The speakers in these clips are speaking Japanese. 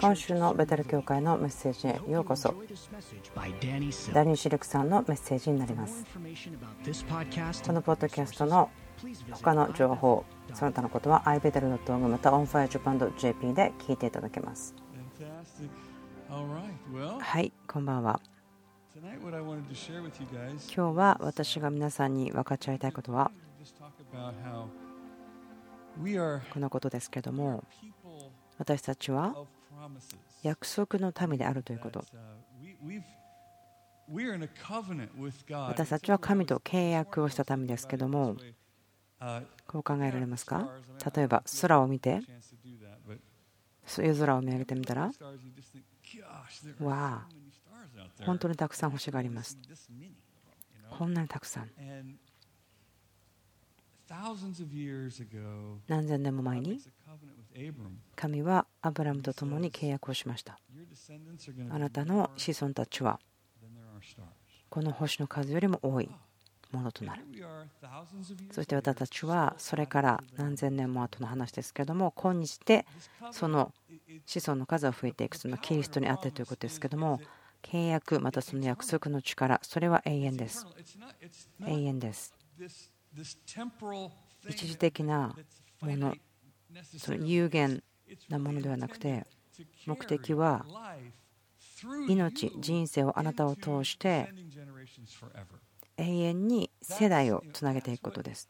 今週のベテル教会のメッセージへようこそ。ダニー・シルクさんのメッセージになります。このポッドキャストの他の情報その他のことは ibetel.org また onfirejapan.jp で聞いていただけます。はいこんばんは。今日は私が皆さんに分かち合いたいことはこのことですけども私たちは約束の民であるということ。私たちは神と契約をした民ですけどもこう考えられますか？例えば空を見て。夜空を見上げてみたらわあ本当にたくさん星があります。こんなにたくさん。何千年も前に神はアブラムと共に契約をしました。あなたの子孫たちはこの星の数よりも多いものとなる。そして私たちはそれから何千年も後の話ですけども今日でその子孫の数を増えていく。そのキリストにあってということですけども契約またその約束の力それは永遠です。永遠です。一時的なものその有限なものではなくて目的は命人生をあなたを通して永遠に世代をつなげていくことです。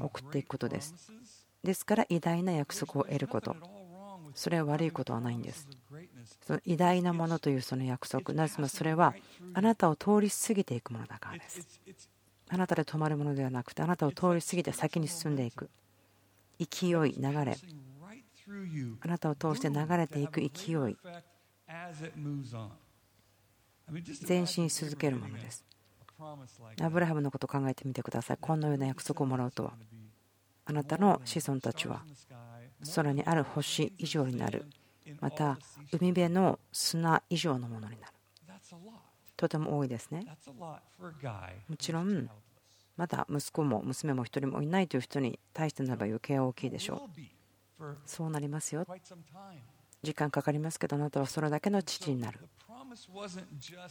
送っていくことです。ですから偉大な約束を得ること。それは悪いことはないんです。その偉大なものというその約束なぜならそれはあなたを通り過ぎていくものだからです。あなたで止まるものではなくてあなたを通り過ぎて先に進んでいく。勢い流れ。あなたを通して流れていく勢い。前進し続けるものです。アブラハムのことを考えてみてください。こんなような約束をもらうとは。あなたの子孫たちは空にある星以上になる。また海辺の砂以上のものになる。とても多いですね。もちろんまだ息子も娘も一人もいないという人に対してならば余計大きいでしょう。そうなりますよ。時間かかりますけどあなたはそれだけの父になる。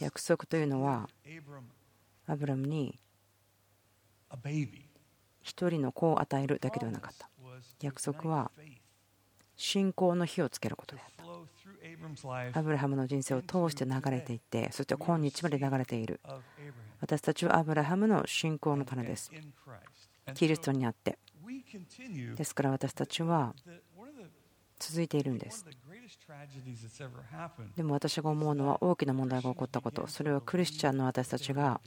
約束というのはアブラムに一人の子を与えるだけではなかった。約束は信仰の火をつけることであったアブラハムの人生を通して流れていってそして今日まで流れている。私たちはアブラハムの信仰の種です。キリストにあって。ですから私たちは続いているんです。でも私が思うのは大きな問題が起こったこと。それはクリスチャンの私たちが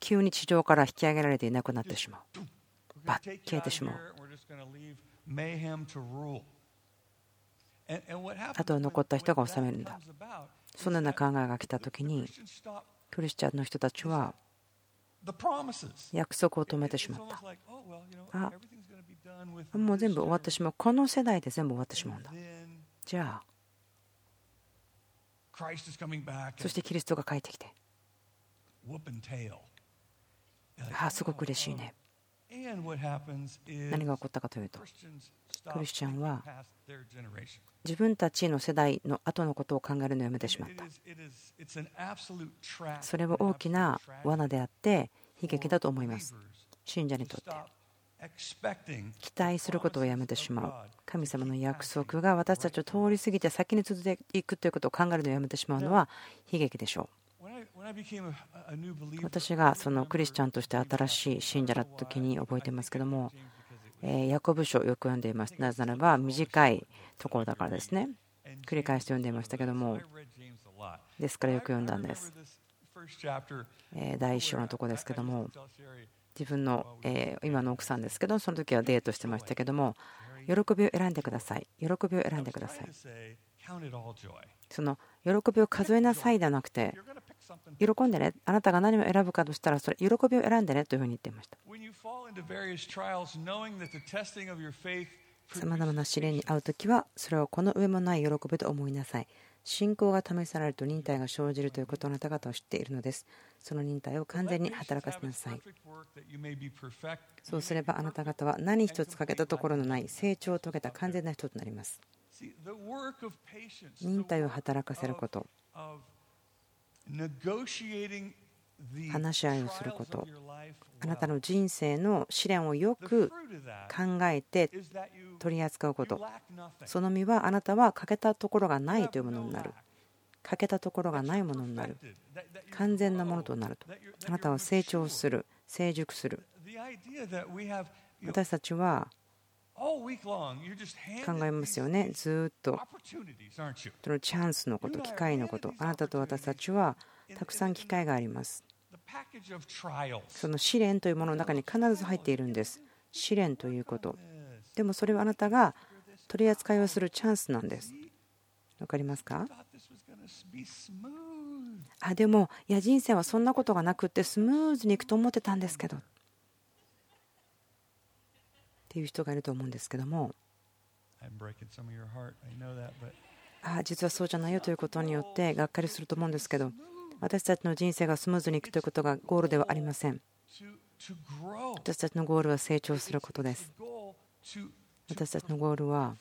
急に地上から引き上げられていなくなってしまう。バッ消えてしまうあとは残った人が治めるんだ。そのような考えが来た時にクリスチャンの人たちは約束を止めてしまった。あもう全部終わってしまう。この世代で全部終わってしまうんだ。じゃあそしてキリストが帰ってきて。ああすごく嬉しいね。何が起こったかというとクリスチャンは自分たちの世代の後のことを考えるのをやめてしまった。それは大きな罠であって悲劇だと思います。信者にとって。期待することをやめてしまう。神様の約束が私たちを通り過ぎて先に続いていくということを考えるのをやめてしまうのは悲劇でしょう。私がそのクリスチャンとして新しい信者だった時に覚えてますけどもヤコブ書をよく読んでいます。なぜならば短いところだからですね。繰り返して読んでいましたけども。ですからよく読んだんです。第1章のところですけども。自分の今の奥さんですけどその時はデートしてましたけども。喜びを選んでください。喜びを選んでください。その喜びを数えなさいではなくて喜んでねあなたが何を選ぶかとしたらそれ喜びを選んでねというふうに言っていましたさまざまな試練に遭う時はそれをこの上もない喜びと思いなさい信仰が試されると忍耐が生じるということをあなた方は知っているのです。その忍耐を完全に働かせなさい。そうすればあなた方は何一つ欠けたところのない成長を遂げた完全な人となります。忍耐を働かせること。話し合いをすること。あなたの人生の試練をよく考えて取り扱うこと。その身はあなたは欠けたところがないというものになる。欠けたところがないものになる。完全なものとなると。あなたは成長する成熟する。私たちは考えますよね。ずっと。そのチャンスのこと機会のこと。あなたと私たちはたくさん機会があります。その試練というものの中に必ず入っているんです。試練ということ。でもそれはあなたが取り扱いをするチャンスなんです。分かりますか？あでもいや人生はそんなことがなくってスムーズにいくと思ってたんですけどっていう人がいると思うんですけども。あ実はそうじゃないよということによってがっかりすると思うんですけど私たちの人生がスムーズにいくということがゴールではありません。私たちのゴールは成長することです。私たちのゴールは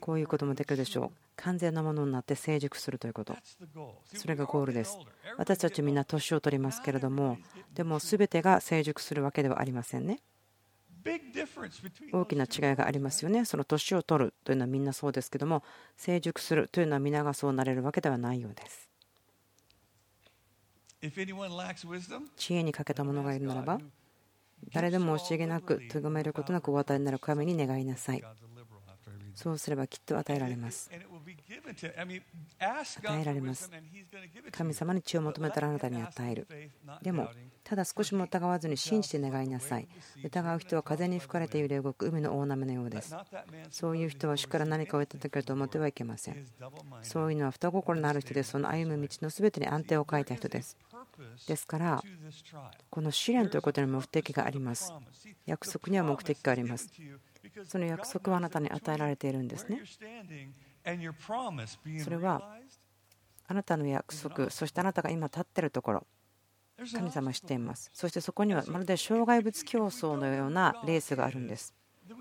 こういうこともできるでしょう。完全なものになって成熟するということ。それがゴールです。私たちみんな年を取りますけれどもでも全てが成熟するわけではありませんね大きな違いがありますよね。その年を取るというのはみんなそうですけども成熟するというのは皆がそうなれるわけではないようです。知恵に欠けた者がいるならば誰でも惜しげなく咎めることなくお与えになる神に願いなさいそうすればきっと与えられます。与えられます。神様に血を求めたらあなたに与える。でもただ少しも疑わずに信じて願いなさい。疑う人は風に吹かれて揺れ動く海の大波のようです。そういう人は主から何かを得た時ると思ってはいけません。そういうのは双心のある人でその歩む道の全てに安定を書いた人です。ですからこの試練ということに目的があります。約束には目的がありますその約束はあなたに与えられているんですね。それはあなたの約束そしてあなたが今立っているところ神様知っています。そしてそこにはまるで障害物競争のようなレースがあるんです。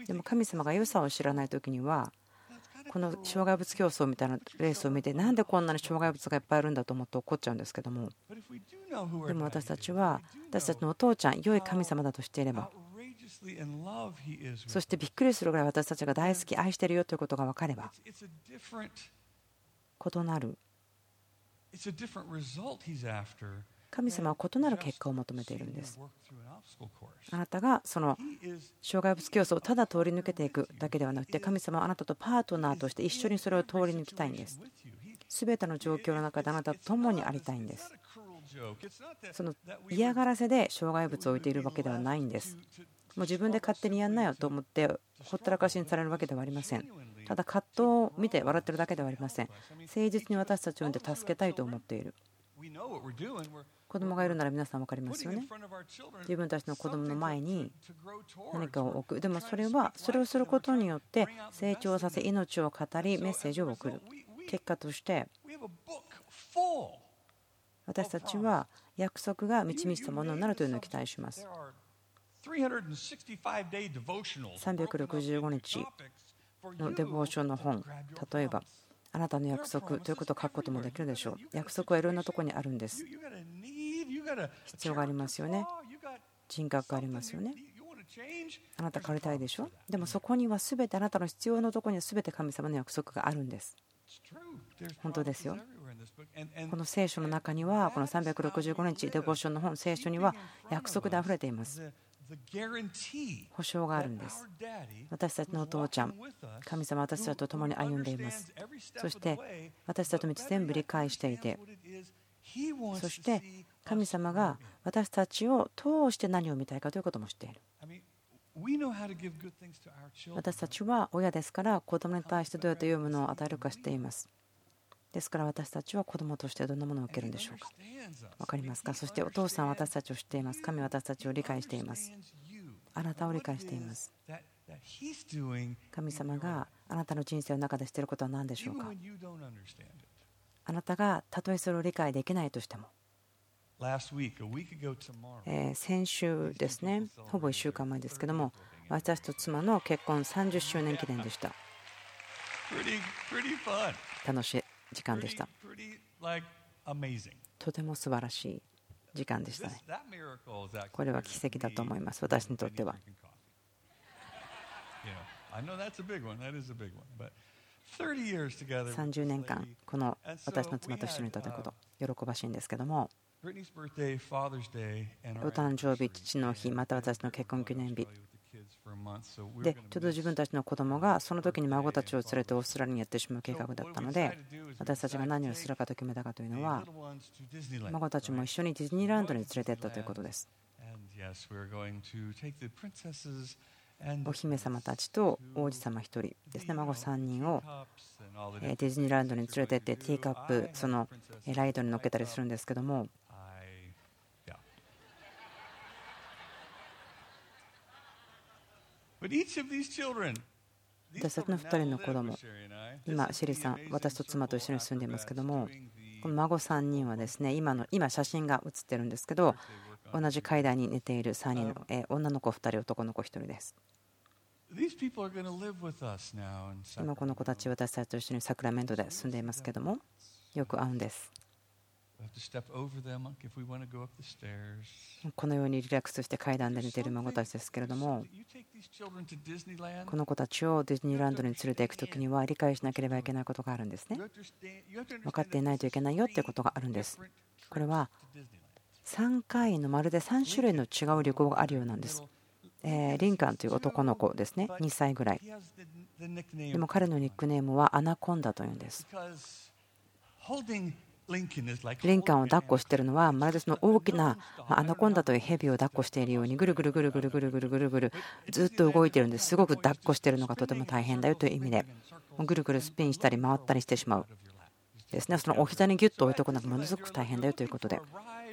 でも神様が良さを知らない時にはこの障害物競争みたいなレースを見てなんでこんなに障害物がいっぱいあるんだと思って怒っちゃうんですけども。でも私たちは私たちのお父ちゃん良い神様だとしていればそしてびっくりするぐらい私たちが大好き愛してるよということが分かれば異なる。神様は異なる結果を求めているんです。あなたがその障害物競争をただ通り抜けていくだけではなくて神様はあなたとパートナーとして一緒にそれを通り抜きたいんです。全ての状況の中であなたと共にありたいんです。その嫌がらせで障害物を置いているわけではないんですもう自分で勝手にやんなよと思ってほったらかしにされるわけではありません。ただ葛藤を見て笑ってるだけではありません。誠実に私たちを産んで助けたいと思っている。子供がいるなら皆さん分かりますよね。自分たちの子供の前に何かを置くでもそれはそれをすることによって成長させ命を語りメッセージを送る。結果として私たちは約束が満ち満ちたものになるというのを期待します。365日のデボーションの本、例えば、あなたの約束ということを書くこともできるでしょう。約束はいろんなところにあるんです。必要がありますよね。人格がありますよね。あなた変わりたいでしょ？でもそこには全てあなたの必要なところには全て神様の約束があるんです。本当ですよ。この聖書の中には、この365日デボーションの本、聖書には約束であふれています。保証があるんです。私たちのお父ちゃん、神様、私たちと共に歩んでいます。そして私たちの道全部理解していて、そして神様が私たちを通して何を見たいかということも知っている。私たちは親ですから子供に対してどうやって良いものを与えるか知っています。ですから私たちは子供としてどんなものを受けるんでしょうか？分かりますか？そしてお父さんは私たちを知っています。神は私たちを理解しています。あなたを理解しています。神様があなたの人生の中でしていることは何でしょうか？あなたがたとえそれを理解できないとしても先週ですねほぼ1週間前ですけども私と妻の結婚30周年記念でした。楽しい。時間でした。とても素晴らしい時間でしたね。これは奇跡だと思います私にとっては。30年間この私の妻と一緒にいたということ喜ばしいんですけどもお誕生日、父の日、また私の結婚記念日でちょうど自分たちの子供がその時に孫たちを連れてオーストラリアにやってしまう計画だったので私たちが何をするかと決めたかというのは孫たちも一緒にディズニーランドに連れて行ったということです。お姫様たちと王子様1人ですね。孫3人をディズニーランドに連れてってティーカップそのライドに乗っけたりするんですけども私たちの2人の子供今シェリーさん私と妻と一緒に住んでいますけどもこの孫3人はですね今の今写真が写ってるんですけど同じ階段に寝ている3人の女の子2人男の子1人です。今この子たち私たちと一緒にサクラメントで住んでいますけどもよく会うんですこのようにリラックスして階段で寝ている孫たちですけれどもこの子たちをディズニーランドに連れていくときには理解しなければいけないことがあるんですね。分かっていないといけないよっていうことがあるんです。これは3回のまるで3種類の違う旅行があるようなんです。リンカンという男の子ですね。2歳ぐらい。でも彼のニックネームはアナコンダというんですリンカンを抱っこしているのはまるでその大きなアナコンダというヘビを抱っこしているようにぐるぐるぐるぐるぐるぐるぐるぐるずっと動いているんです。すごく抱っこしているのがとても大変だよという意味でぐるぐるスピンしたり回ったりしてしまう。ですね。そのお膝にギュッと置いておくのがものすごく大変だよということで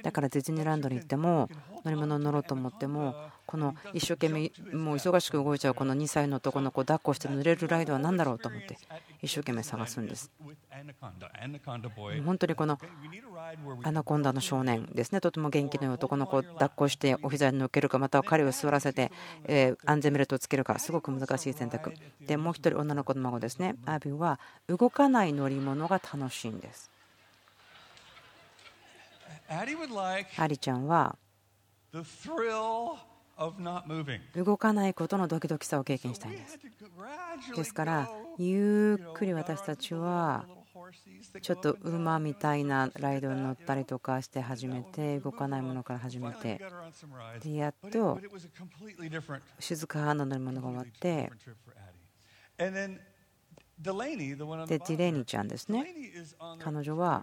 だからディズニーランドに行っても乗り物に乗ろうと思ってもこの一生懸命もう忙しく動いちゃうこの2歳の男の子を抱っこして乗れるライドは何だろうと思って一生懸命探すんです。本当にこのアナコンダの少年ですね。とても元気のいい男の子を抱っこしてお膝に乗っけるかまたは彼を座らせて安全ベルトをつけるかすごく難しい選択。でもう一人女の子の孫ですね。アビーは動かない乗り物が楽しいんです。アリちゃんは動かないことのドキドキさを経験したいんです。ですからゆっくり私たちはちょっと馬みたいなライドに乗ったりとかして始めて動かないものから始めて。でやっと静かな乗り物が終わってでディレイニーちゃんですね。彼女は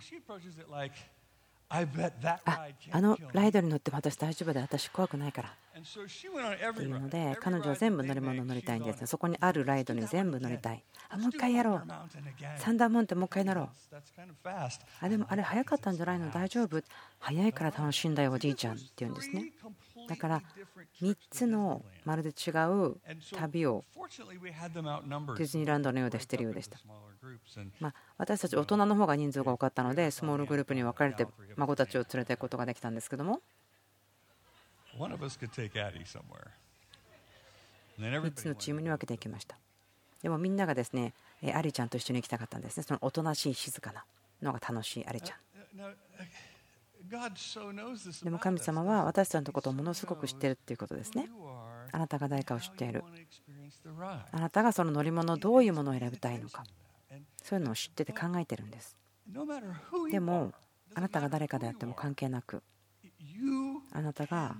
ああのライドに乗っても私大丈夫だ私怖くないから。っていうので彼女は全部乗り物乗りたいんですそこにあるライドに全部乗りたい。あもう一回やろう。サンダームーンってもう一回乗ろう。あでもあれ早かったんじゃないの？大丈夫？早いから楽しいんだよおじいちゃんって言うんですねだから3つのまるで違う旅をディズニーランドのようでしているようでした。まあ、私たち大人の方が人数が多かったのでスモールグループに分かれて孫たちを連れていくことができたんですけども。3つのチームに分けていきました。でもみんながですねアリちゃんと一緒に行きたかったんですね。そのおとなしい静かなのが楽しいアリちゃんでも神様は私たちのことをものすごく知っているっていうことですね。あなたが誰かを知っている。あなたがその乗り物どういうものを選びたいのか。そういうのを知ってて考えてるんです。でもあなたが誰かであっても関係なくあなたが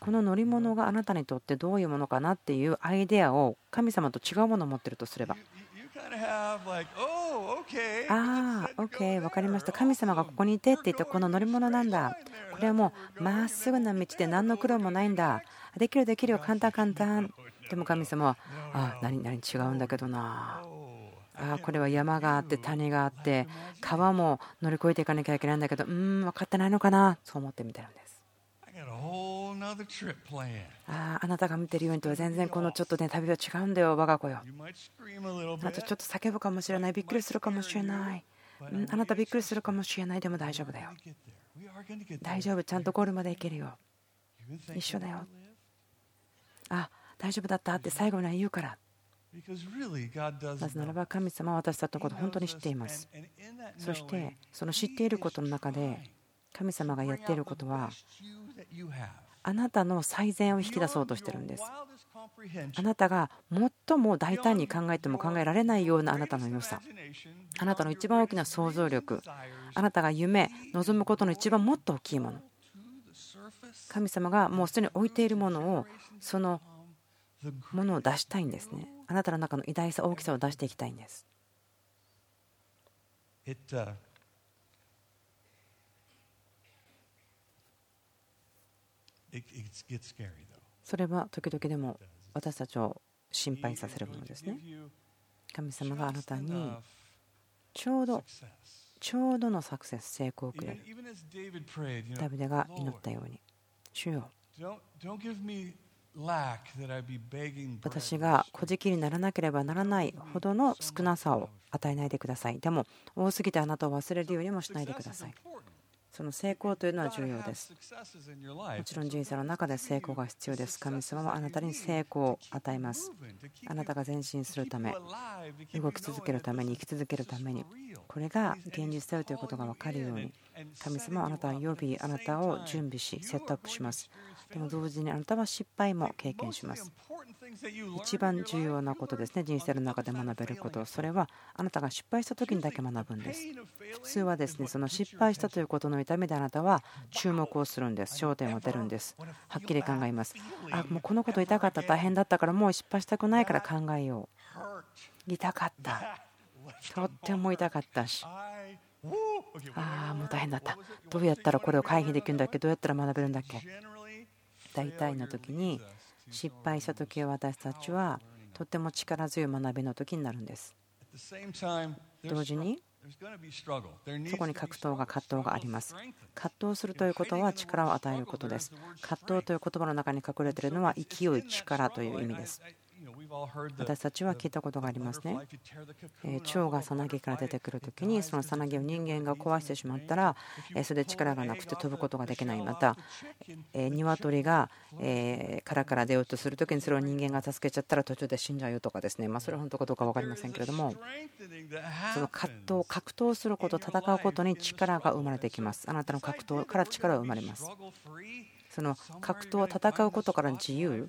この乗り物があなたにとってどういうものかなっていうアイデアを神様と違うものを持ってるとすればああ、OK、分かりました。神様がここにいてって言って、この乗り物なんだ。これはもうまっすぐな道で何の苦労もないんだ。できる、できるよ、簡単、簡単。でも神様は、ああ、何々違うんだけどな。ああこれは山があって谷があって川も乗り越えていかなきゃいけないんだけどうん分かってないのかなそう思ってみてるんですああなたが見てるようにとは全然このちょっとね旅は違うんだよ我が子よ。あなたちょっと叫ぶかもしれない。びっくりするかもしれない。あなたびっくりするかもしれない。でも大丈夫だよ。大丈夫。ちゃんとゴールまで行けるよ。一緒だよ。あ大丈夫だったって最後には言うから。なぜならば神様は私たちのことを本当に知っています。そしてその知っていることの中で神様がやっていることはあなたの最善を引き出そうとしてるんです。あなたが最も大胆に考えても考えられないようなあなたの良さ。あなたの一番大きな想像力。あなたが夢望むことの一番もっと大きいもの。神様がもうすでに置いているものをそのものを出したいんですね。あなたの中の偉大さ大きさを出していきたいんです。それは時々でも私たちを心配させるものですね。神様があなたにちょうどちょうどのサクセス成功をくれる。ダビデが祈ったように主よ私が小じきにならなければならないほどの少なさを与えないでください。でも多すぎてあなたを忘れるようにもしないでください。その成功というのは重要です。もちろん人生の中で成功が必要です。神様はあなたに成功を与えます。あなたが前進するため、動き続けるために、生き続けるために、これが現実だよということが分かるように、神様はあなたを呼び、あなたを準備し、セットアップします。でも同時にあなたは失敗も経験します。一番重要なことですね、人生の中で学べること、それはあなたが失敗した時にだけ学ぶんです。普通はですねその失敗したということの痛みであなたは注目をするんです、焦点を当てるんです。はっきり考えます。あ、もうこのこと痛かった、大変だったからもう失敗したくないから考えよう。痛かった。とっても痛かったし。ああ、もう大変だった。どうやったらこれを回避できるんだっけ？どうやったら学べるんだっけ？大体の時に失敗した時は私たちはとても力強い学びの時になるんです。同時にそこに格闘が葛藤があります。葛藤するということは力を与えることです。葛藤という言葉の中に隠れているのは勢い力という意味です。私たちは聞いたことがありますね。蝶がさなぎから出てくるときにそのさなぎを人間が壊してしまったらそれで力がなくて飛ぶことができない。また鶏が殻から出ようとするときにそれを人間が助けちゃったら途中で死んじゃうよとかですね。まあそれは本当かどうか分かりませんけれどもその葛藤格闘すること戦うことに力が生まれてきます。あなたの格闘から力が生まれます。その格闘を戦うことから自由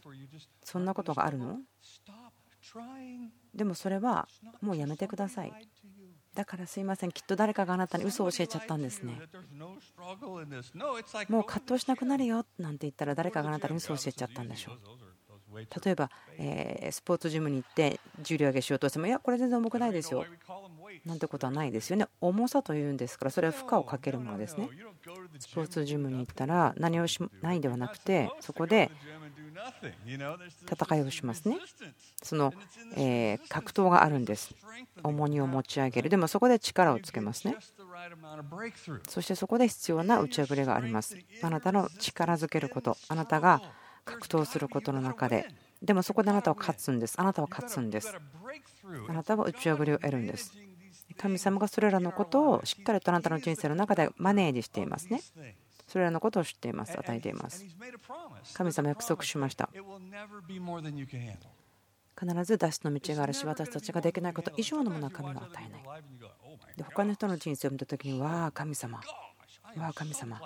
そんなことがあるの？でもそれはもうやめてください。だからすいません。きっと誰かがあなたに嘘を教えちゃったんですね。もう葛藤しなくなるよなんて言ったら誰かがあなたに嘘を教えちゃったんでしょう例えば、えスポーツジムに行って重量上げしようとしてもいやこれ全然重くないですよなんてことはないですよね重さというんですからそれは負荷をかけるものですねスポーツジムに行ったら何をしないではなくてそこで戦いをしますね。その、え格闘があるんです。重荷を持ち上げる。でもそこで力をつけますね。そしてそこで必要な打ち破りがあります。あなたの力づけること、あなたが格闘することの中で。でもそこであなたは勝つんです。あなたは勝つんです。あなたは打ち破りを得るんです。神様がそれらのことをしっかりとあなたの人生の中でマネージしていますね。それらのことを知っています、与えています。神様約束しました。必ず脱出の道があるし、私たちができないこと以上のものは神は与えない。で他の人の人生を見たときに、わあ、神様、わあ、神様。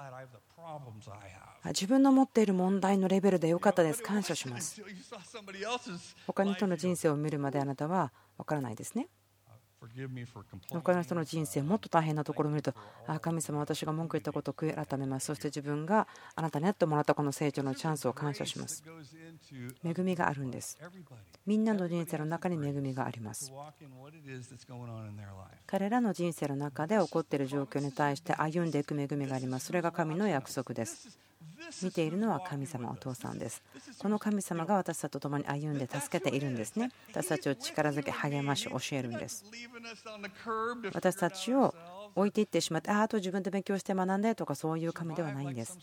自分の持っている問題のレベルでよかったです。感謝します。他の人の人生を見るまであなたは分からないですね。他の人の人生もっと大変なところを見るとあ神様私が文句言ったことを悔い改めますそして自分があなたにやってもらったこの成長のチャンスを感謝します。恵みがあるんです。みんなの人生の中に恵みがあります。彼らの人生の中で起こっている状況に対して歩んでいく恵みがあります。それが神の約束です見ているのは神様お父さんです。この神様が私たちと共に歩んで助けているんですね。私たちを力づけ励まし教えるんです。私たちを置いていってしまってああと自分で勉強して学んでとかそういう神ではないんです。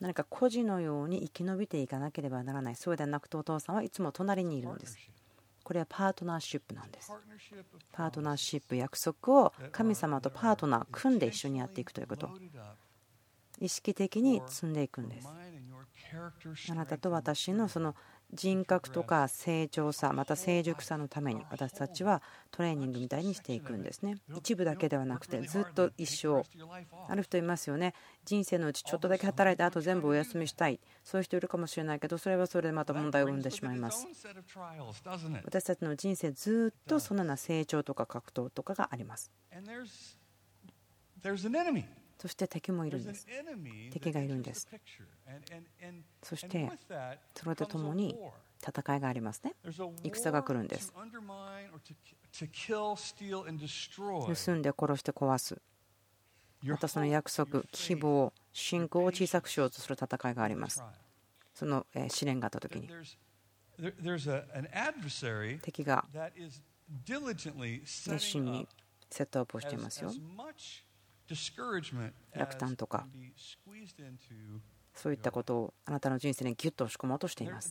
何か孤児のように生き延びていかなければならない。そうではなくてお父さんはいつも隣にいるんです。これはパートナーシップなんです。パートナーシップ約束を神様とパートナー組んで一緒にやっていくということ。意識的に積んでいくんです。あなたと私のその人格とか成長さまた成熟さのために私たちはトレーニングみたいにしていくんですね。一部だけではなくてずっと一生ある人いますよね。人生のうちちょっとだけ働いてあと全部お休みしたい。そういう人いるかもしれないけどそれはそれでまた問題を生んでしまいます。私たちの人生ずっとそのような成長とか格闘とかがありますそして敵もいるんです。敵がいるんです。そしてそれとともに戦いがありますね。戦が来るんです。盗んで殺して壊す。またその約束、希望、信仰を小さくしようとする戦いがあります。その試練があった時に。敵が熱心にセットアップをしていますよ。落胆とかそういったことをあなたの人生にギュッと押し込もうとしています。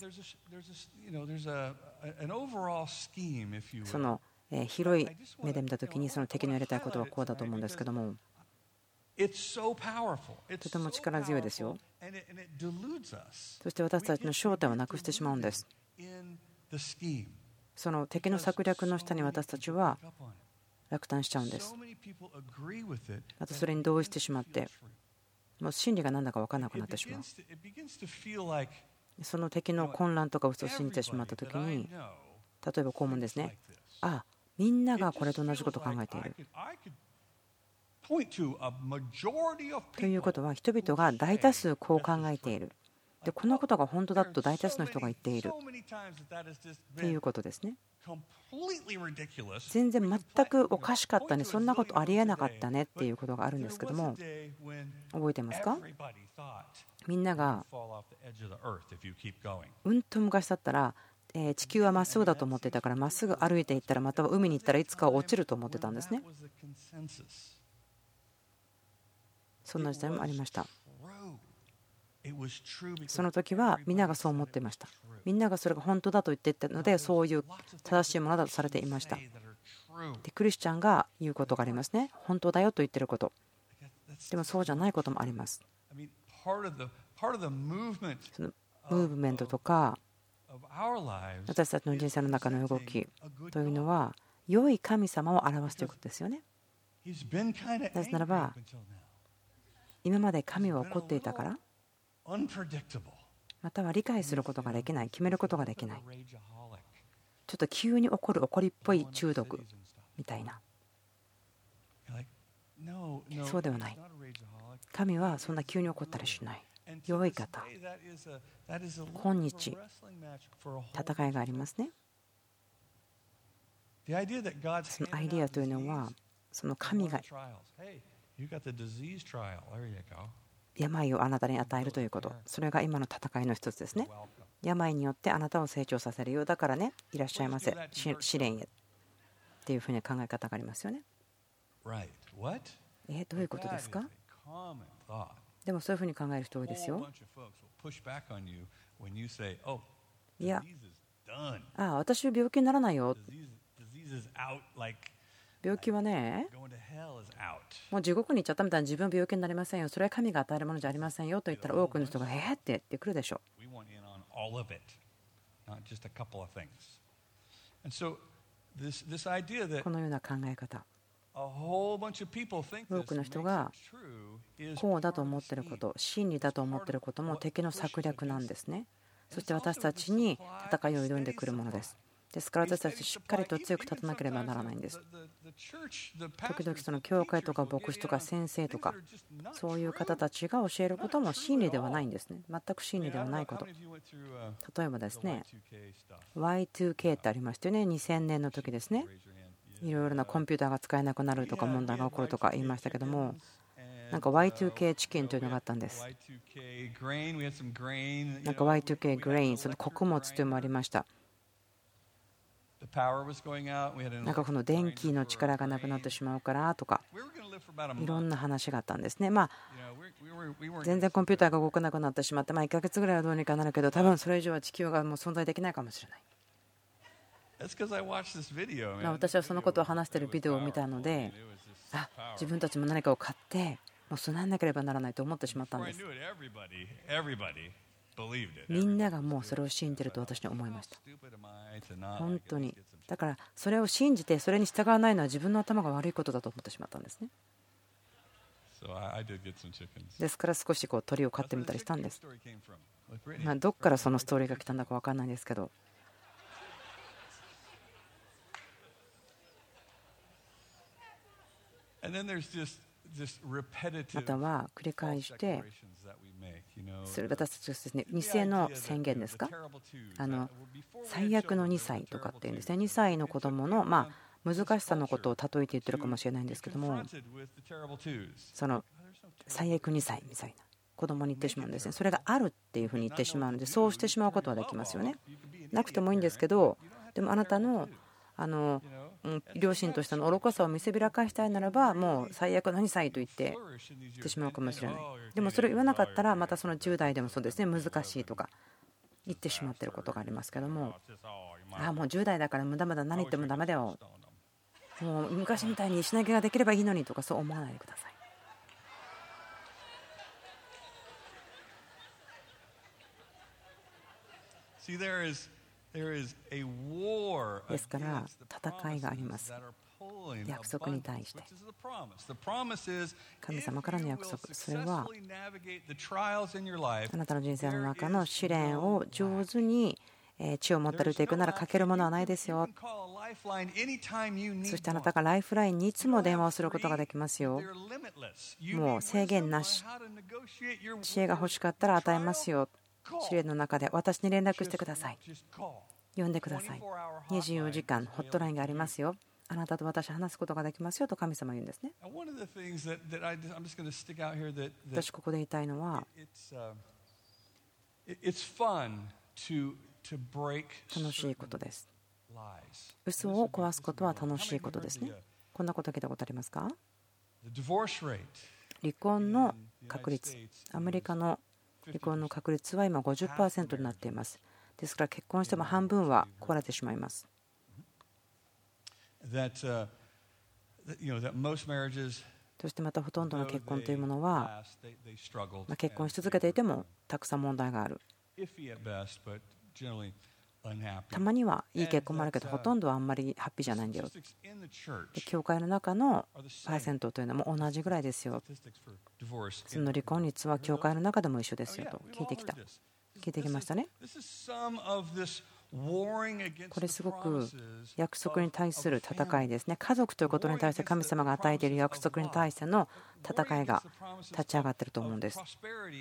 その広い目で見たときにその敵のやりたいことはこうだと思うんですけどもとても力強いですよ。そして私たちの焦点をなくしてしまうんです。その敵の策略の下に私たちは落胆しちゃうんです。またそれに同意してしまってもう真理が何だか分からなくなってしまう。その敵の混乱とか嘘を信じてしまった時に例えばこう思うんですね。あみんながこれと同じことを考えている。ということは人々が大多数こう考えている。でこのことが本当だと大多数の人が言っているということですね。全然全くおかしかったね。そんなことありえなかったねっていうことがあるんですけども。覚えてますかみんながうんと昔だったら地球はまっすぐだと思ってたからまっすぐ歩いていったらまたは海に行ったらいつか落ちると思ってたんですね。そんな時代もありましたその時はみんながそう思っていました。みんながそれが本当だと言っていたのでそういう正しいものだとされていました。でクリスチャンが言うことがありますね。本当だよと言ってること。でもそうじゃないこともあります。そのムーブメントとか私たちの人生の中の動きというのは良い神様を表すということですよね。なぜならば今まで神は怒っていたからまたは理解することができない決めることができない。ちょっと急に起こる怒りっぽい中毒みたいな。そうではない。神はそんな急に起こったりしない。弱い方。今日戦いがありますね。そのアイデアというのはその神が病をあなたに与えるということ。それが今の戦いの一つですね。病によってあなたを成長させるようだからねいらっしゃいませ。試練へ。っていうふうな考え方がありますよね。えどういうことですか？でもそういうふうに考える人多いですよ。いやああ私は病気にならないよ病気はねもう地獄に行っちゃったみたいに自分は病気になりませんよ。それは神が与えるものじゃありませんよ。と言ったら多くの人がえーって言ってくるでしょ。うこのような考え方。多くの人がこうだと思っていること真理だと思っていることも敵の策略なんですね。そして私たちに戦いを挑んでくるものですですから私たちしっかりと強く立たなければならないんです。時々その教会とか牧師とか先生とかそういう方たちが教えることも真理ではないんですね。全く真理ではないこと。例えばですね Y2K ってありましたよね2000年の時ですね。いろいろなコンピューターが使えなくなるとか問題が起こるとか言いましたけどもなんか Y2K チキンというのがあったんです。なんか Y2K グレイン、その穀物というのもありました。なんかこの電気の力がなくなってしまうからとかいろんな話があったんですね。まあ全然コンピューターが動かなくなってしまってまあ1ヶ月ぐらいはどうにかなるけど多分それ以上は地球がもう存在できないかもしれない。私はそのことを話しているビデオを見たのであ自分たちも何かを買ってもう備えなければならないと思ってしまったんです。みんながもうそれを信じると私に思いました。本当に。だからそれを信じてそれに従わないのは自分の頭が悪いことだと思ってしまったんですね。ですから少しこう鳥を飼ってみたりしたんです。まあ、どこからそのストーリーが来たんだか分かんないんですけど。または繰り返してそれ私たちですね偽の宣言ですか？あの最悪の2歳とかっていうんですね。2歳の子供のまあ難しさのことを例えて言ってるかもしれないんですけども。その最悪2歳みたいな子供に言ってしまうんですね。それがあるっていうふうに言ってしまうのでそうしてしまうことはできますよね。なくてもいいんですけどでもあなたのあの両親としての愚かさを見せびらかしたいならばもう最悪の2歳と言って言ってしまうかもしれない。でもそれを言わなかったらまたその10代でもそうですね。難しいとか言ってしまってることがありますけども。ああもう10代だから無駄無駄何言ってもダメだよ。もう昔みたいにしなきゃできればいいのにとかそう思わないでください。See, there is ですから戦いがあります。約束に対して。神様からの約束それはあなたの人生の中の試練を上手に血を持って歩いていくならかけるものはないですよ。そしてあなたがライフラインにいつも電話をすることができますよ。もう制限なし。知恵が欲しかったら与えますよ試練の中で私に連絡してください。呼んでください。24時間ホットラインがありますよ。あなたと私話すことができますよと神様は言うんですね。私ここで言いたいのは楽しいことです。嘘を壊すことは楽しいことですね。こんなこと聞いたことありますか？離婚の確率、アメリカの離婚の確率は今50%になっています。ですから結婚しても半分は壊れてしまいます。そしてまたほとんどの結婚というものは結婚し続けていてもたくさん問題がある。たまにはいい結婚もあるけどほとんどはあんまりハッピーじゃないんだよ。教会の中のパーセントというのも同じぐらいですよ。その離婚率は教会の中でも一緒ですよと聞いてきた。聞いてきましたね。これすごく約束に対する戦いですね。家族ということに対して神様が与えている約束に対しての戦いが立ち上がっていると思うんです。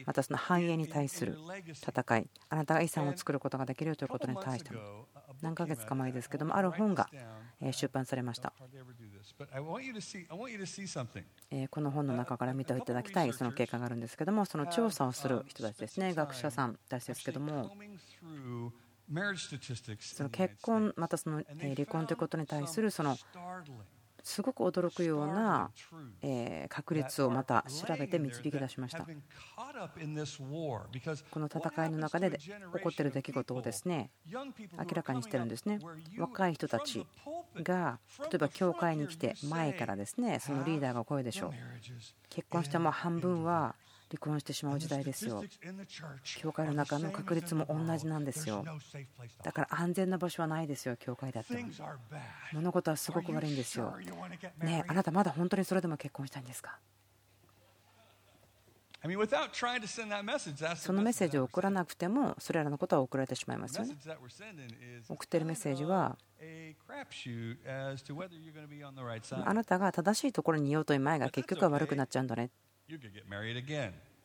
またその繁栄に対する戦い、あなたが遺産を作ることができるということに対しても、何ヶ月か前ですけども、ある本が出版されました。この本の中から見ていただきたいその結果があるんですけども、その調査をする人たちですね、学者さんたちですけども、その結婚またその離婚ということに対するそのすごく驚くような確率をまた調べて導き出しました。この戦いの中で起こっている出来事をですね明らかにしてるんですね。若い人たちが例えば教会に来て前からですねそのリーダーが声でしょう。結婚しても半分は離婚してしまう時代ですよ。教会の中の確率も同じなんですよ。だから安全な場所はないですよ、教会だって。物事はすごく悪いんですよ。ねあなたまだ本当にそれでも結婚したいんですか？そのメッセージを送らなくてもそれらのことは送られてしまいますよね。送ってるメッセージはあなたが正しいところにいようという前が結局は悪くなっちゃうんだね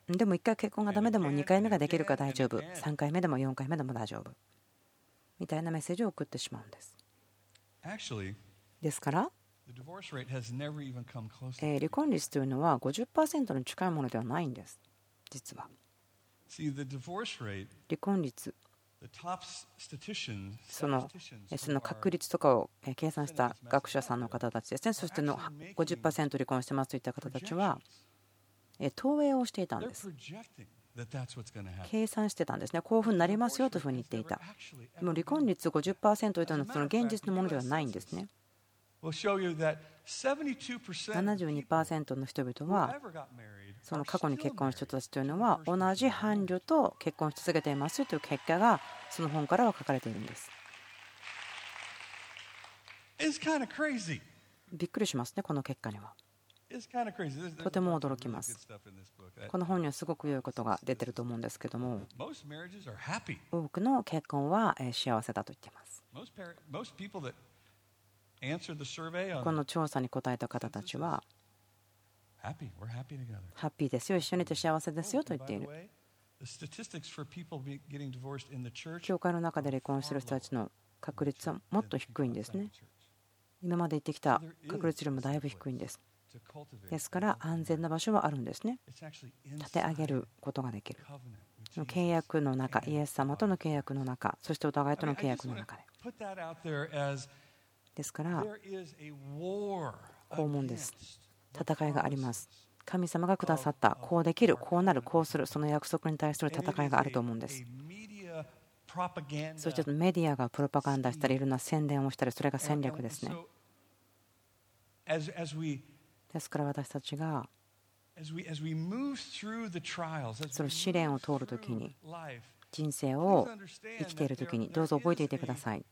でも1回結婚がダメでも2回目ができるか大丈夫。3回目でも4回目でも大丈夫。みたいなメッセージを送ってしまうんです。ですから離婚率というのは50%に近いものではないんです。実は。離婚率。そのその確率とかを計算した学者さんの方たちですね、そしての50%離婚してますといった方たちは、投影をしていたんです。計算してたんですね、こういうふうになりますよというふうに言っていた。でも離婚率50%というのはその現実のものではないんですね。72%の人々はその過去に結婚した人たちというのは同じ伴侶と結婚し続けていますという結果がその本からは書かれているんです。びっくりしますね、この結果には。とても驚きます。この本にはすごく良いことが出てると思うんですけども、多くの結婚は幸せだと言っています。この調査に答えた方たちは、ハッピーですよ、一緒にいて幸せですよと言っている。教会の中で離婚する人たちの確率はもっと低いんですね。今まで言ってきた確率よりもだいぶ低いんです。ですから安全な場所はあるんですね。立て上げることができる。契約の中、イエス様との契約の中、そしてお互いとの契約の中で。ですから、こう思うんです。戦いがあります。神様がくださった、こうできる、こうなる、こうする、その約束に対する戦いがあると思うんです。そしてメディアがプロパガンダしたり、いろんな宣伝をしたり、それが戦略ですね。ですから私たちがその試練を通るときに人生を生きているときにどうぞ覚えていてください。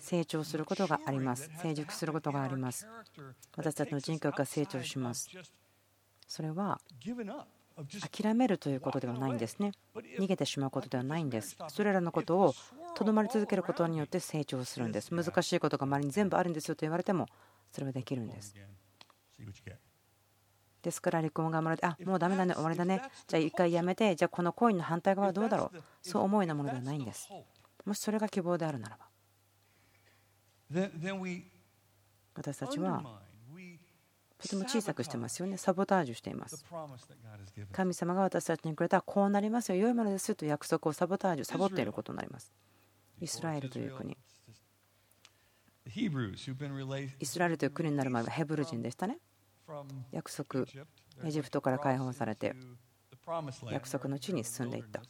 成長することがあります。成熟することがあります。私たちの人格が成長します。それは諦めるということではないんですね。逃げてしまうことではないんです。それらのことをとどまり続けることによって成長するんです。難しいことが周りに全部あるんですよと言われてもそれはできるんです。ですから離婚が生まれて、あもうだめだね、終わりだね、じゃあ一回やめて、じゃあこの恋の反対側はどうだろう、そう思うようなものではないんです。もしそれが希望であるならば。私たちはとても小さくしてますよね。サボタージュしています。神様が私たちにくれたこうなりますよ、良いものですよと約束をサボタージュ、サボっていることになります。イスラエルという国。イスラエルという国になる前はヘブル人でしたね。約束、エジプトから解放されて、約束の地に進んでいった。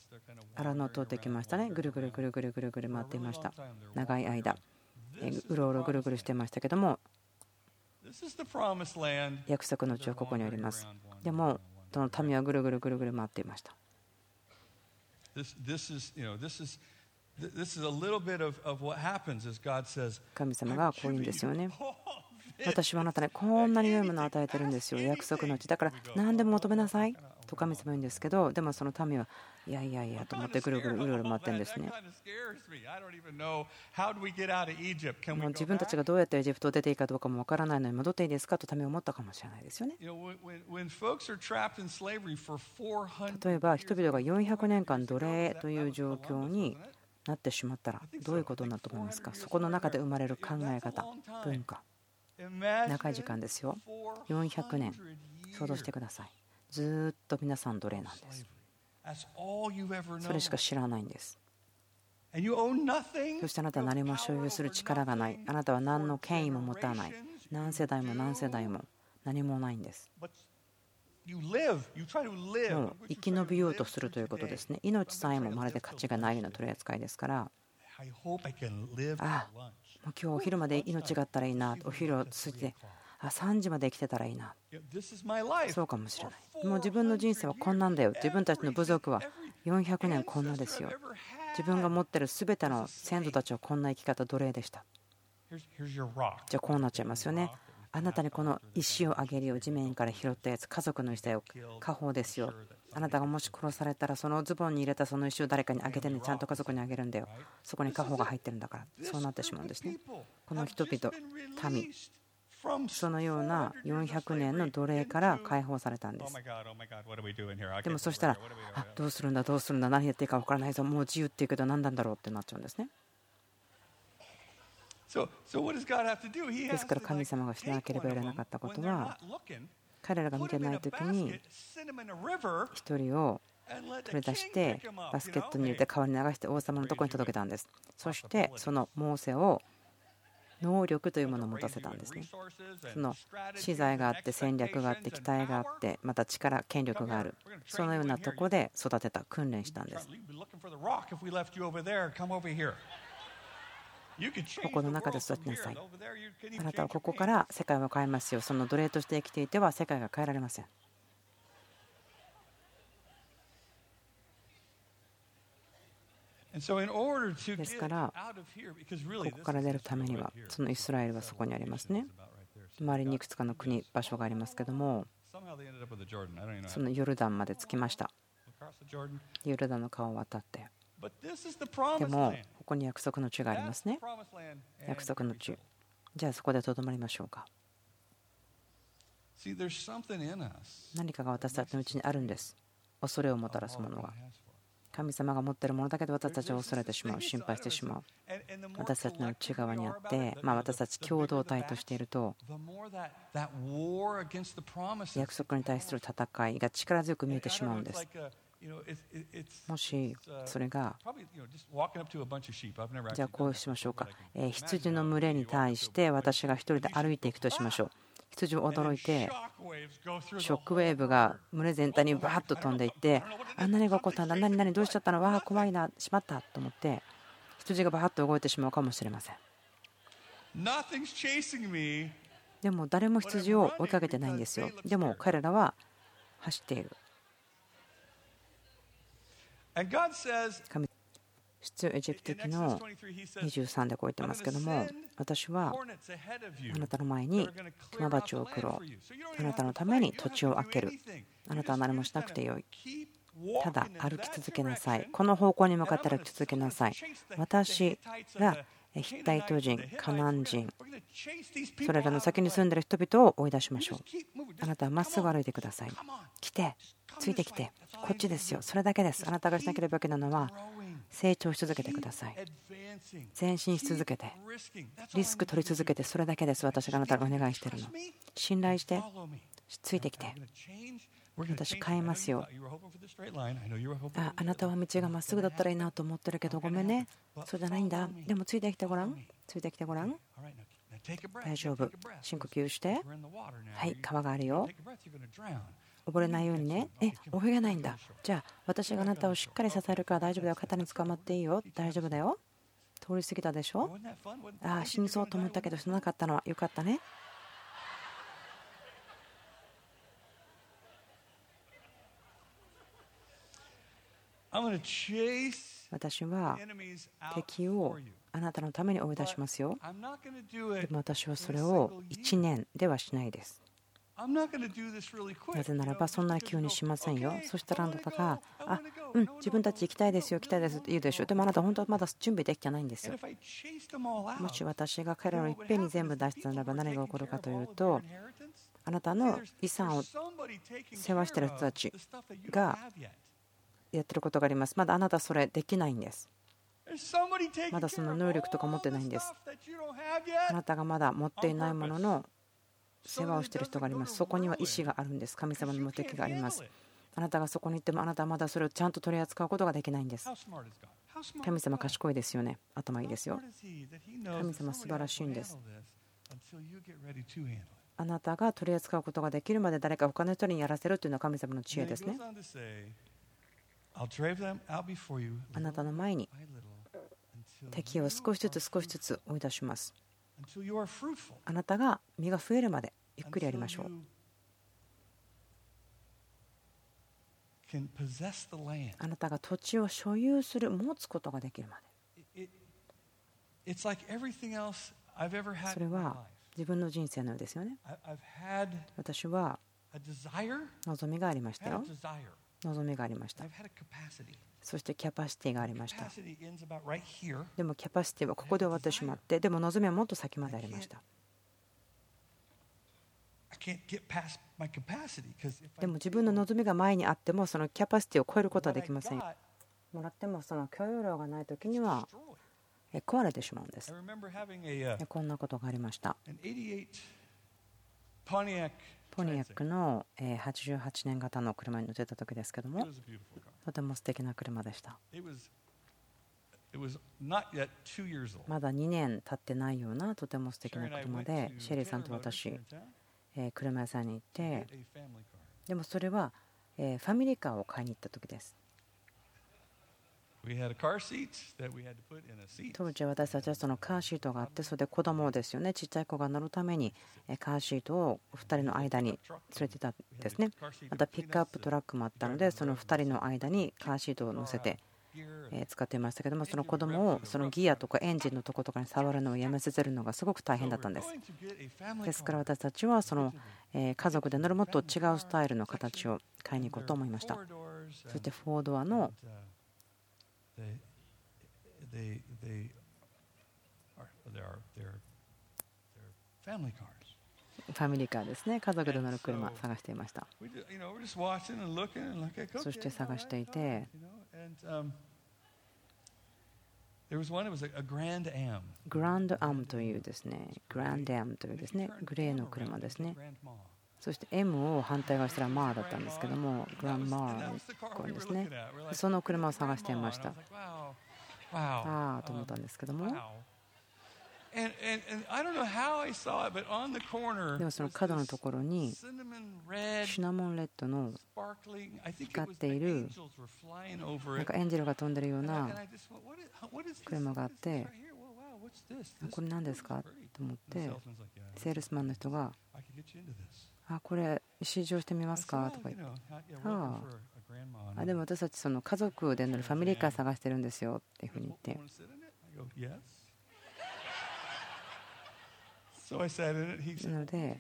荒野を通ってきましたね。ぐるぐるぐるぐるぐるぐる回っていました。長い間、うろうろぐるぐるしてましたけども、約束の地はここにあります。でも、その民はぐるぐるぐるぐる回っていました。神様がこう言うんですよね。私はあなたにこんなに良いものを与えてるんですよ、約束の地。だから 何でも求めなさいと神様言うんですけど、でもその民はいやいやいやと思ってぐるぐるうろうろ回ってるんですね。もう自分たちがどうやってエジプトを出ていいかどうかもわからないのに戻っていいですかと民は思ったかもしれないですよね。例えば人々が400年間奴隷という状況になってしまったらどういうことになると思いますか？そこの中で生まれる考え方、文化。長い時間ですよ。400年想像してください。ずっと皆さん奴隷なんです。それしか知らないんです。そしてあなたは何も所有する力がない。あなたは何の権威も持たない。何世代も何世代も何もないんです。生き延びようとするということですね。命さえもまるで価値がないような取り扱いですから。ああ今日お昼まで命があったらいいな。お昼を過ぎて。あ3時まで生きてたらいいな。そうかもしれない。もう自分の人生はこんなんだよ。自分たちの部族は400年こんなですよ。自分が持ってる全ての先祖たちはこんな生き方奴隷でした。じゃあこうなっちゃいますよねあなたにこの石をあげるよ。地面から拾ったやつ。家族の石だよ。家宝ですよ。あなたがもし殺されたらそのズボンに入れたその石を誰かにあげてねちゃんと家族にあげるんだよ。そこに家宝が入ってるんだから。そうなってしまうんですね。この人々民。そのような400年の奴隷から解放されたんです。でもそしたらあどうするんだどうするんだ何やっていいか分からないぞ。もう自由っていうけど何なんだろうってなっちゃうんですね。ですから神様がしなければいけなかったことは彼らが見てない時に1人を取り出してバスケットに入れて川に流して王様のところに届けたんです。そしてそのモーセを能力というものを持たせたんです。ねその資材があって戦略があって期待があってまた力権力がある。そのようなとこで育てた訓練したんですここの中で育ちなさいあなたはここから世界を変えますよその奴隷として生きていては世界が変えられませんですから、ここから出るためには、そのイスラエルはそこにありますね。周りにいくつかの国、場所がありますけども、そのヨルダンまで着きました。ヨルダンの川を渡って。でも、ここに約束の地がありますね。約束の地。じゃあそこでとどまりましょうか。何かが私たちのうちにあるんです。恐れをもたらすものが。神様が持っているものだけで私たちは恐れてしまう、心配してしまう。私たちの内側にあって、まあ、私たち共同体としていると、約束に対する戦いが力強く見えてしまうんです。もしそれが、じゃあこうしましょうか、羊の群れに対して私が1人で歩いていくとしましょう。羊驚いてショックウェーブが胸全体にバーッと飛んでいってあ何が起こったんだ？何何どうしちゃったの？わあ怖いな。しまった。と思って羊がバーッと動いてしまうかもしれません。でも誰も羊を追いかけてないんですよ。でも彼らは走っている神出エジプト記の23でこう言ってますけども私はあなたの前にクマバチを送ろう。あなたのために土地を開ける。あなたは何もしなくてよい。ただ歩き続けなさい。この方向に向かって歩き続けなさい。私がヒッタイト人、カナン人、それらの先に住んでいる人々を追い出しましょう。あなたはまっすぐ歩いてください。来て、ついてきて、こっちですよ。それだけです。あなたがしなければいけないのは、成長し続けてください。前進し続けてリスク取り続けてそれだけです。私があなたがお願いしているの。信頼してついてきて私変えますよ。ああなたは道がまっすぐだったらいいなと思ってるけどごめんね。そうじゃないんだ。でもついてきてごらん。ついてきてごらん。大丈夫。深呼吸して。はい川があるよ溺れないようにね、え、泳げないんだ。じゃあ、私があなたをしっかり支えるから大丈夫だよ。肩に捕まっていいよ。大丈夫だよ。通り過ぎたでしょ？ああ、死にそうと思ったけど死ななかったのはよかったね。私は敵をあなたのために追い出しますよ。でも私はそれを1年ではしないです。なぜならばそんな急にしませんよ。そしたらあなたが、あうん、自分たち行きたいですよ、行きたいですって言うでしょ。でもあなた本当はまだ準備できてないんですよ。もし私が彼らをいっぺんに全部出したならば何が起こるかというと、あなたの遺産を世話している人たちがやってることがあります。まだあなたそれできないんです。まだその能力とか持ってないんです。あなたがまだ持っていないものの世話をしている人があります。そこには意志があるんです。神様の目的があります。あなたがそこに行ってもあなたはまだそれをちゃんと取り扱うことができないんです。神様賢いですよね。頭いいですよ。神様素晴らしいんです。あなたが取り扱うことができるまで誰か他の人にやらせるというのは神様の知恵ですね。あなたの前に敵を少しずつ少しずつ追い出します。あなたが身が増えるまでゆっくりやりましょう。あなたが土地を所有する、持つことができるまで。それは自分の人生のようですよね。私は望みがありましたよ。望みがありました。そしてキャパシティがありました。でもキャパシティはここで終わってしまって、でも望みはもっと先までありました。でも自分の望みが前にあってもそのキャパシティを超えることはできません。もらってもその許容量がない時には壊れてしまうんです。こんなことがありました。ポポニアックの88年型の車に乗ってた時ですけどもとても素敵な車でした。まだ2年経ってないようなとても素敵な車でシェリーさんと私車屋さんに行ってでもそれはファミリーカーを買いに行った時です当時私たちはそのカーシートがあってそれで子供ですよねちっちゃい子が乗るためにカーシートを2人の間に連れてたんですねまたピックアップトラックもあったのでその2人の間にカーシートを乗せて使っていましたけどもその子供をそのギアとかエンジンのとことかに触るのをやめさせるのがすごく大変だったんですですから私たちはその家族で乗るもっと違うスタイルの形を買いに行こうと思いましたそして4ドアの they they they are they are they're they're family cars. ファミリーカーですね。家族で乗る車探していました。そして探していて、グランドアムというですね、グランドアムというですね、グレーの車ですね。そして M を反対側したらマーだったんですけども、グランマーの声ですね。その車を探していました。ああと思ったんですけども。でもその角のところにシナモンレッドの光っているなんかエンジェルが飛んでるような車があってこれ何ですか？と思って。セールスマンの人があこれ試乗してみますか？とか言って。ああでも私たちその家族で乗るファミリーカー探してるんですよっていうふうに言って。なので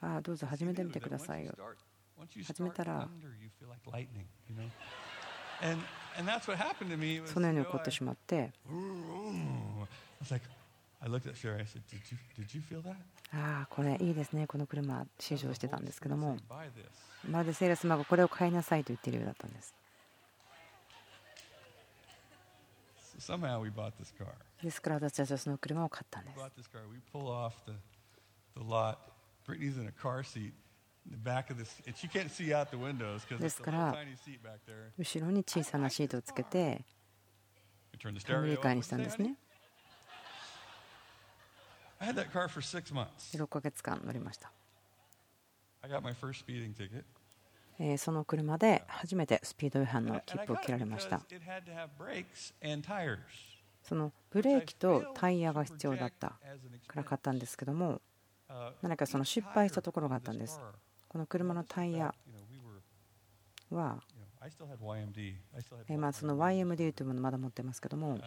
ああどうぞ始めてみてくださいよ始めたらそのように起こってしまってああ、これいいですね、この車、試乗してたんですけども、まるでセールスマンがこれを買いなさいと言っているようだったんです。ですから私たちはその車を買ったんです。ですから、後ろに小さなシートをつけて、アメリカにしたんですね。6ヶ月間乗りました。えその車で初めてスピード違反の切符を切られました。そのブレーキとタイヤが必要だったから買ったんですけども、何かその失敗したところがあったんです。この車のタイヤは、えまあその YMD というものまだ持ってますけども、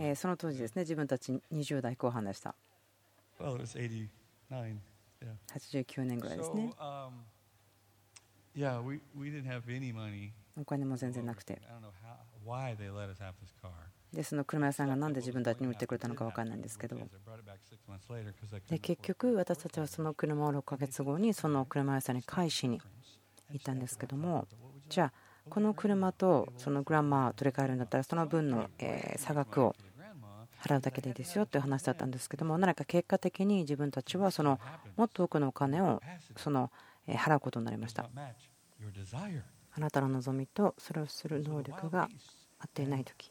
えその当時ですね、自分たち20代後半でした。89年ぐらいですね。お金も全然なくて。で、その車屋さんがなんで自分たちに売ってくれたのか分からないんですけど、で結局、私たちはその車を6ヶ月後にその車屋さんに返しに行ったんですけども、じゃあ、この車とそのグランマーを取り替えるんだったらその分の差額を払うだけでいいですよという話だったんですけども何か結果的に自分たちはそのもっと多くのお金をその払うことになりました。あなたの望みとそれをする能力が合っていない時。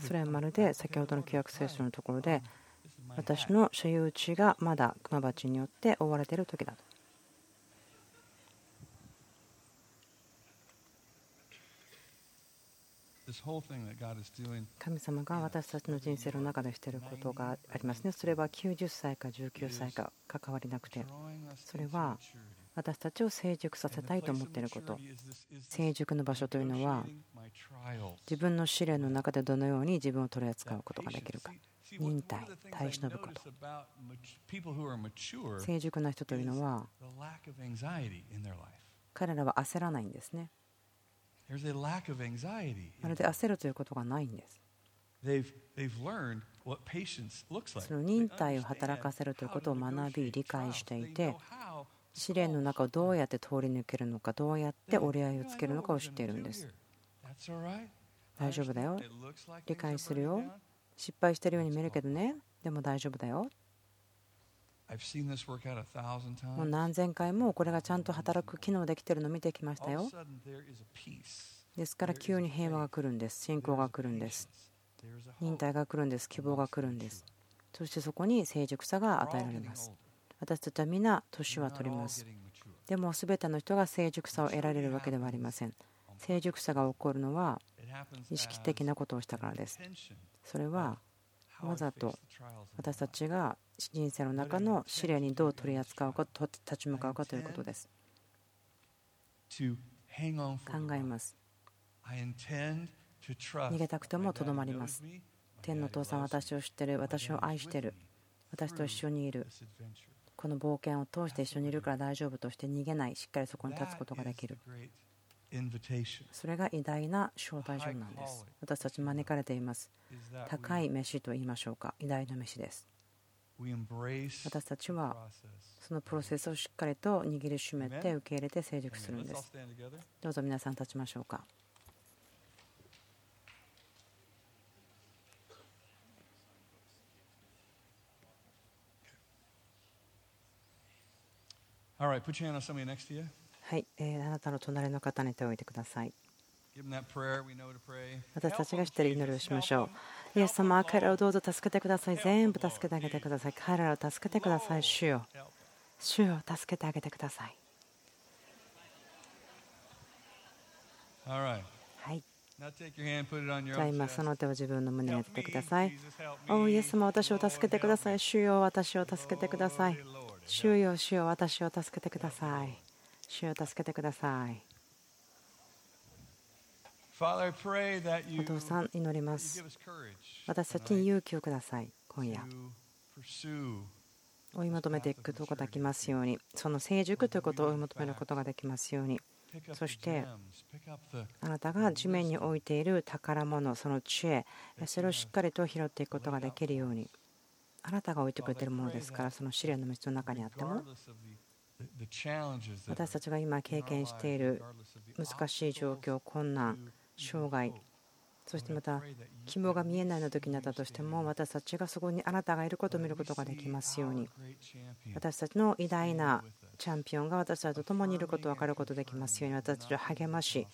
それはまるで先ほどの旧約聖書のところで私の所有地がまだクマバチによって覆われている時だと。神様が私たちの人生の中でしていることがありますね。それは90歳か19歳か関わりなくて、それは私たちを成熟させたいと思っていること。成熟の場所というのは、自分の試練の中でどのように自分を取り扱うことができるか。忍耐、耐え忍ぶこと。成熟な人というのは、彼らは焦らないんですね。まるで焦るということがないんです。その忍耐を働かせるということを学び、理解していて、試練の中をどうやって通り抜けるのか、どうやって折り合いをつけるのかを知っているんです。大丈夫だよ。理解するよ。失敗してるように見えるけどね。でも大丈夫だよもう何千回もこれがちゃんと働く機能できてるのを見てきましたよ。ですから急に平和が来るんです。信仰が来るんです。忍耐が来るんです。希望が来るんです。そしてそこに成熟さが与えられます。私たちは皆年は取ります。でも全ての人が成熟さを得られるわけではありません。成熟さが起こるのは意識的なことをしたからです。それはわざと私たちが人生の中の試練にどう取り扱うか立ち向かうかということです。考えます。逃げたくてもとどまります。天の父さん私を知ってる私を愛してる私と一緒にいる。この冒険を通して一緒にいるから大丈夫として逃げない。しっかりそこに立つことができるそれが偉大な招待状なんです。私たち招かれています。高い飯と言いましょうか。偉大な飯です。私たちはそのプロセスをしっかりと握りしめて受け入れて成熟するんです。どうぞ皆さん立ちましょうか。All right, put your hand on somebody next to you. はい、えー、あなたの隣の方に手を置いてください。私たちが知っている祈りをしましょう。イエス様、彼らをどうぞ助けてください。全部助けてあげてください。彼らを助けてください。主よ。主よ、助けてあげてください。はい。じゃあ今.その手を自分の胸に当ててください。お.イエス様、私を助けてください。主よ、私を助けてください主よ、主よ、私を助けてください。主よ、助けてください。お父さん、祈ります私たちに勇気をください。今夜。追い求めていくことができますように、その成熟ということを追い求めることができますように、そしてあなたが地面に置いている宝物、その知恵、それをしっかりと拾っていくことができるように、あなたが置いてくれているものですから、その試練の道の中にあっても、私たちが今経験している難しい状況、困難、障害、そしてまた希望が見えないような時になったとしても、私たちがそこにあなたがいることを見ることができますように、私たちの偉大なチャンピオンが私たちと共にいることを分かることができますように、私たちを励まし、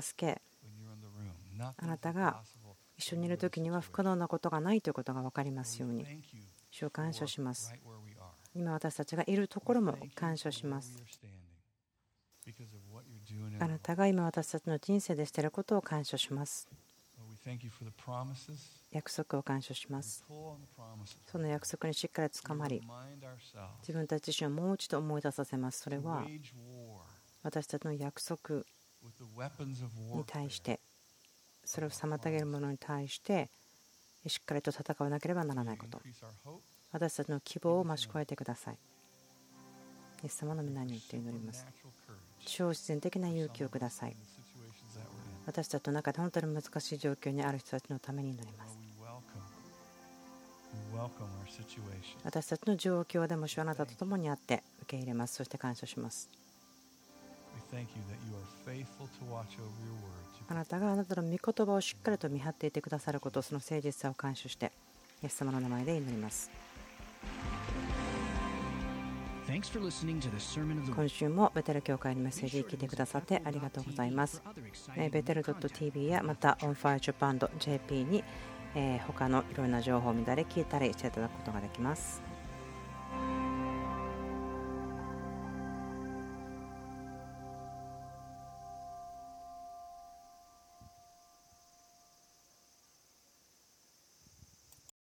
助け、あなたが一緒にいる時には不可能なことがないということが分かりますように、主を感謝します。今私たちがいるところも感謝します。あなたが今私たちの人生でしていることを感謝します。約束を感謝します。その約束にしっかりつかまり、自分たち自身をもう一度思い出させます。それは私たちの約束に対して、それを妨げるものに対して、しっかりと戦わなければならないこと。私たちの希望を増し加えてください。イエス様の皆によって祈ります。超自然的な勇気をください。私たちの中で本当に難しい状況にある人たちのために祈ります。私たちの状況でも主あなたと共にあって受け入れます。そして感謝します。あなたがあなたの御言葉をしっかりと見張っていてくださること、その誠実さを感謝して、イエス様の名前で祈ります。今週もベテル教会のメッセージ聞いてくださってありがとうございます。ベテル .tv やまた OnFireJapan.jp に他のいろんな情報を見たり聞いたりしていただくことができます。